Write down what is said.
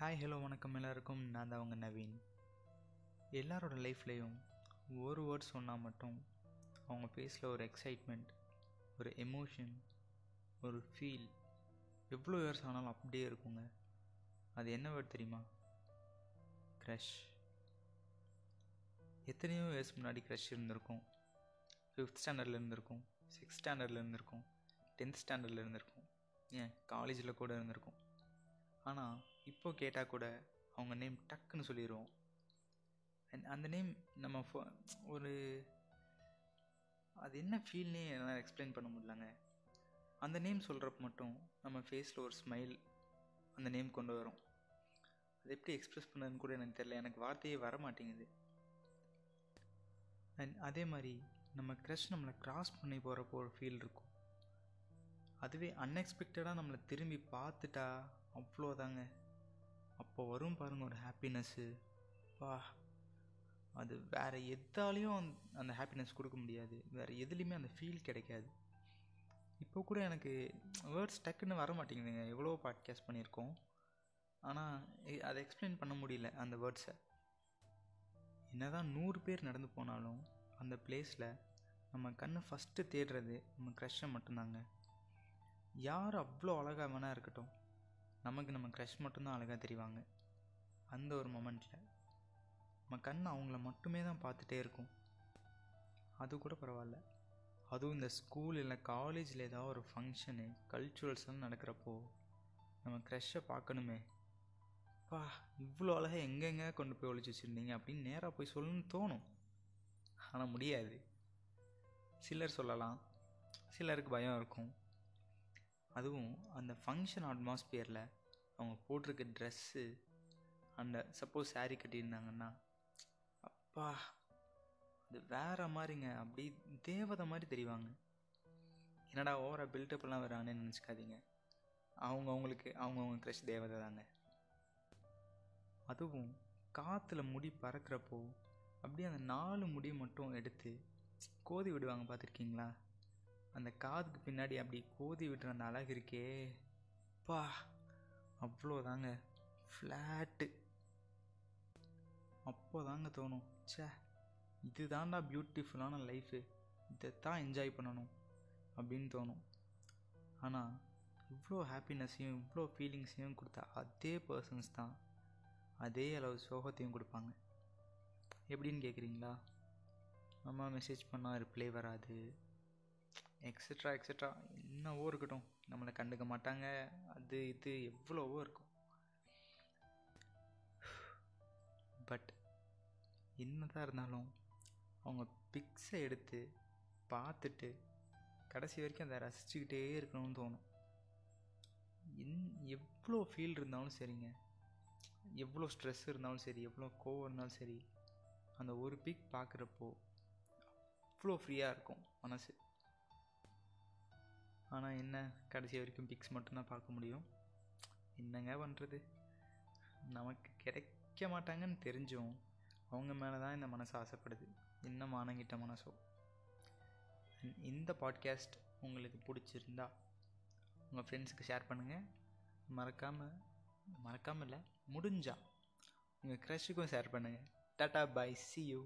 Hi hello வணக்கம் எல்லாருக்கும். நான் தான் அவங்க நவீன். எல்லாரோட லைஃப்லேயும் ஒரு வேர்ட் சொன்னால் மட்டும் அவங்க ஃபேஸில் ஒரு எக்ஸைட்மெண்ட் ஒரு எமோஷன் ஒரு ஃபீல் எவ்வளோ இயர்ஸ் ஆனாலும் அப்படியே இருக்குங்க. அது என்ன வேர்ட் தெரியுமா? க்ரஷ் எத்தனையோ இயர்ஸ் முன்னாடி க்ரஷ் இருந்திருக்கும். ஃபிஃப்த் ஸ்டாண்டர்டில் இருந்திருக்கும். சிக்ஸ்த் ஸ்டாண்டர்டில் இருந்திருக்கும். டென்த் ஸ்டாண்டர்டில் இருந்திருக்கும். ஏன்? காலேஜில் கூட இருந்திருக்கும். ஆனால் இப்போ கேட்டால் கூட அவங்க நேம் டக்குன்னு சொல்லிடுவோம் அண்ட் அந்த நேம் நம்ம ஃபோ ஒரு அது என்ன ஃபீல்னே என்னால் எக்ஸ்பிளைன் பண்ண முடியலங்க. அந்த நேம் சொல்கிறப்ப மட்டும் நம்ம ஃபேஸில் ஒரு ஸ்மைல் அந்த நேம் கொண்டு வரும். அது எப்படி எக்ஸ்ப்ரெஸ் பண்ணதுன்னு கூட எனக்கு தெரியல. எனக்கு வார்த்தையே வர மாட்டேங்குது. அண்ட் அதே மாதிரி நம்ம க்ரஷ் நம்மளை க்ராஸ் பண்ணி போகிறப்போ ஒரு ஃபீல் இருக்கும். அதுவே அன்எக்ஸ்பெக்டடாக நம்மளை திரும்பி பார்த்துட்டா அவ்வளோதாங்க. அப்போ வரும் பாருங்க ஒரு ஹாப்பினஸ்ஸு வா. அது வேறு எதாலையும் அந்த- அந்த ஹாப்பினஸ் கொடுக்க முடியாது. வேறு எதுலேயுமே அந்த ஃபீல் கிடைக்காது. இப்போ கூட எனக்கு வேர்ட்ஸ் டக்குன்னு வர மாட்டேங்குதுங்க. எவ்வளோ பாட்காஸ்ட் பண்ணியிருக்கோம். ஆனால் அதை எக்ஸ்பிளைன் பண்ண முடியல அந்த வேர்ட்ஸை என்ன தான் நூறு பேர் நடந்து போனாலும் அந்த பிளேஸில் நம்ம கண்ணை ஃபஸ்ட்டு தேடுறது நம்ம க்ரஷ்ஷை மட்டும்தாங்க. யார் அவ்வளோ அழகாக வேணா இருக்கட்டும். நமக்கு நம்ம க்ரஷ் மட்டும்தான் அழகாக தெரிவாங்க. அந்த ஒரு மொமெண்ட்டில் நம்ம கண் அவங்கள மட்டுமே தான் பார்த்துட்டே இருக்கும். அது கூட பரவாயில்ல. அதுவும் இந்த ஸ்கூல் இல்லை காலேஜில் ஏதாவது ஒரு ஃபங்க்ஷனு கல்ச்சுரல்ஸ்லாம் நடக்கிறப்போ நம்ம க்ரஷ்ஷை பார்க்கணுமே. பா இவ்வளோ அழகாக எங்கெங்கே கொண்டு போய் ஒழிச்சு வச்சுருந்தீங்க அப்படின்னு நேராக போய் சொல்லணும்னு தோணும். ஆனால் முடியாது. சிலர் சொல்லலாம். சிலருக்கு பயம் இருக்கும். அதுவும் அந்த ஃபங்க்ஷன் அட்மாஸ்பியரில் அவங்க போட்டிருக்க ட்ரெஸ்ஸு அந்த சப்போஸ் saree கட்டியிருந்தாங்கன்னா அப்பா அது வேற மாதிரிங்க. அப்படி தேவதை மாதிரி தெரிவாங்க. என்னடா ஓவரா பில்டப்லாம் வராங்கன்னு நினச்சிக்காதீங்க. அவங்க அவங்களுக்கு அவங்கவுங்க க்ரஷ் தேவதை தாங்க. அதுவும் காற்றுல முடி பறக்கிறப்போ அப்படியே அந்த நாலு முடி மட்டும் எடுத்து கோதி விடுவாங்க பார்த்துருக்கீங்களா? அந்த காதுக்கு பின்னாடி அப்படி கோதி விட்டுற அந்த அழகு இருக்கே. பா அவ்வளோதாங்க. ஃப்ளாட்டு அப்போ தாங்க தோணும். ச்சே இதுதான்டா பியூட்டிஃபுல்லான லைஃபு இதைத்தான் என்ஜாய் பண்ணணும் அப்படின்னு தோணும். ஆனால் இவ்வளோ ஹாப்பினஸையும் இவ்வளோ ஃபீலிங்ஸையும் கொடுத்த அதே பர்சன்ஸ் தான். அதே அளவு சோகத்தையும் கொடுப்பாங்க. எப்படின்னு கேட்குறீங்களா அம்மா மெசேஜ் பண்ணால் ரிப்ளை வராது. எக்ஸட்ரா எக்ஸட்ரா என்னவோ இருக்கட்டும். நம்மளை கண்டுக்க மாட்டாங்க. அது இது எவ்வளவோ இருக்கும். பட் என்னதான் இருந்தாலும் அவங்க பிக்ஸை எடுத்து பார்த்துட்டு கடைசி வரைக்கும் அதை ரசிச்சுக்கிட்டே இருக்கணும்னு தோணும். என் எவ்வளோ ஃபீல் இருந்தாலும் சரிங்க. எவ்வளோ ஸ்ட்ரெஸ் இருந்தாலும் சரி எவ்வளோ கோவம் இருந்தாலும் சரி அந்த ஒரு பிக் பார்க்குறப்போ அவ்வளோ ஃப்ரீயாக இருக்கும் மனசு. ஆனால் என்ன கடைசி வரைக்கும் பிக்ஸ் மட்டும்தான் பார்க்க முடியும். என்னங்க பண்ணுறது நமக்கு கிடைக்க மாட்டாங்கன்னு தெரிஞ்சும் அவங்க மேலே தான் இந்த மனசு ஆசைப்படுது. என்ன மானங்கிட்ட மனசோ. இந்த பாட்காஸ்ட் உங்களுக்கு பிடிச்சிருந்தா உங்கள் ஃப்ரெண்ட்ஸுக்கு ஷேர் பண்ணுங்கள் மறக்காமல் மறக்காமல் இல்லை முடிஞ்சா உங்கள் க்ரஷுக்கும் ஷேர் பண்ணுங்கள் டாட்டா பை சி யூ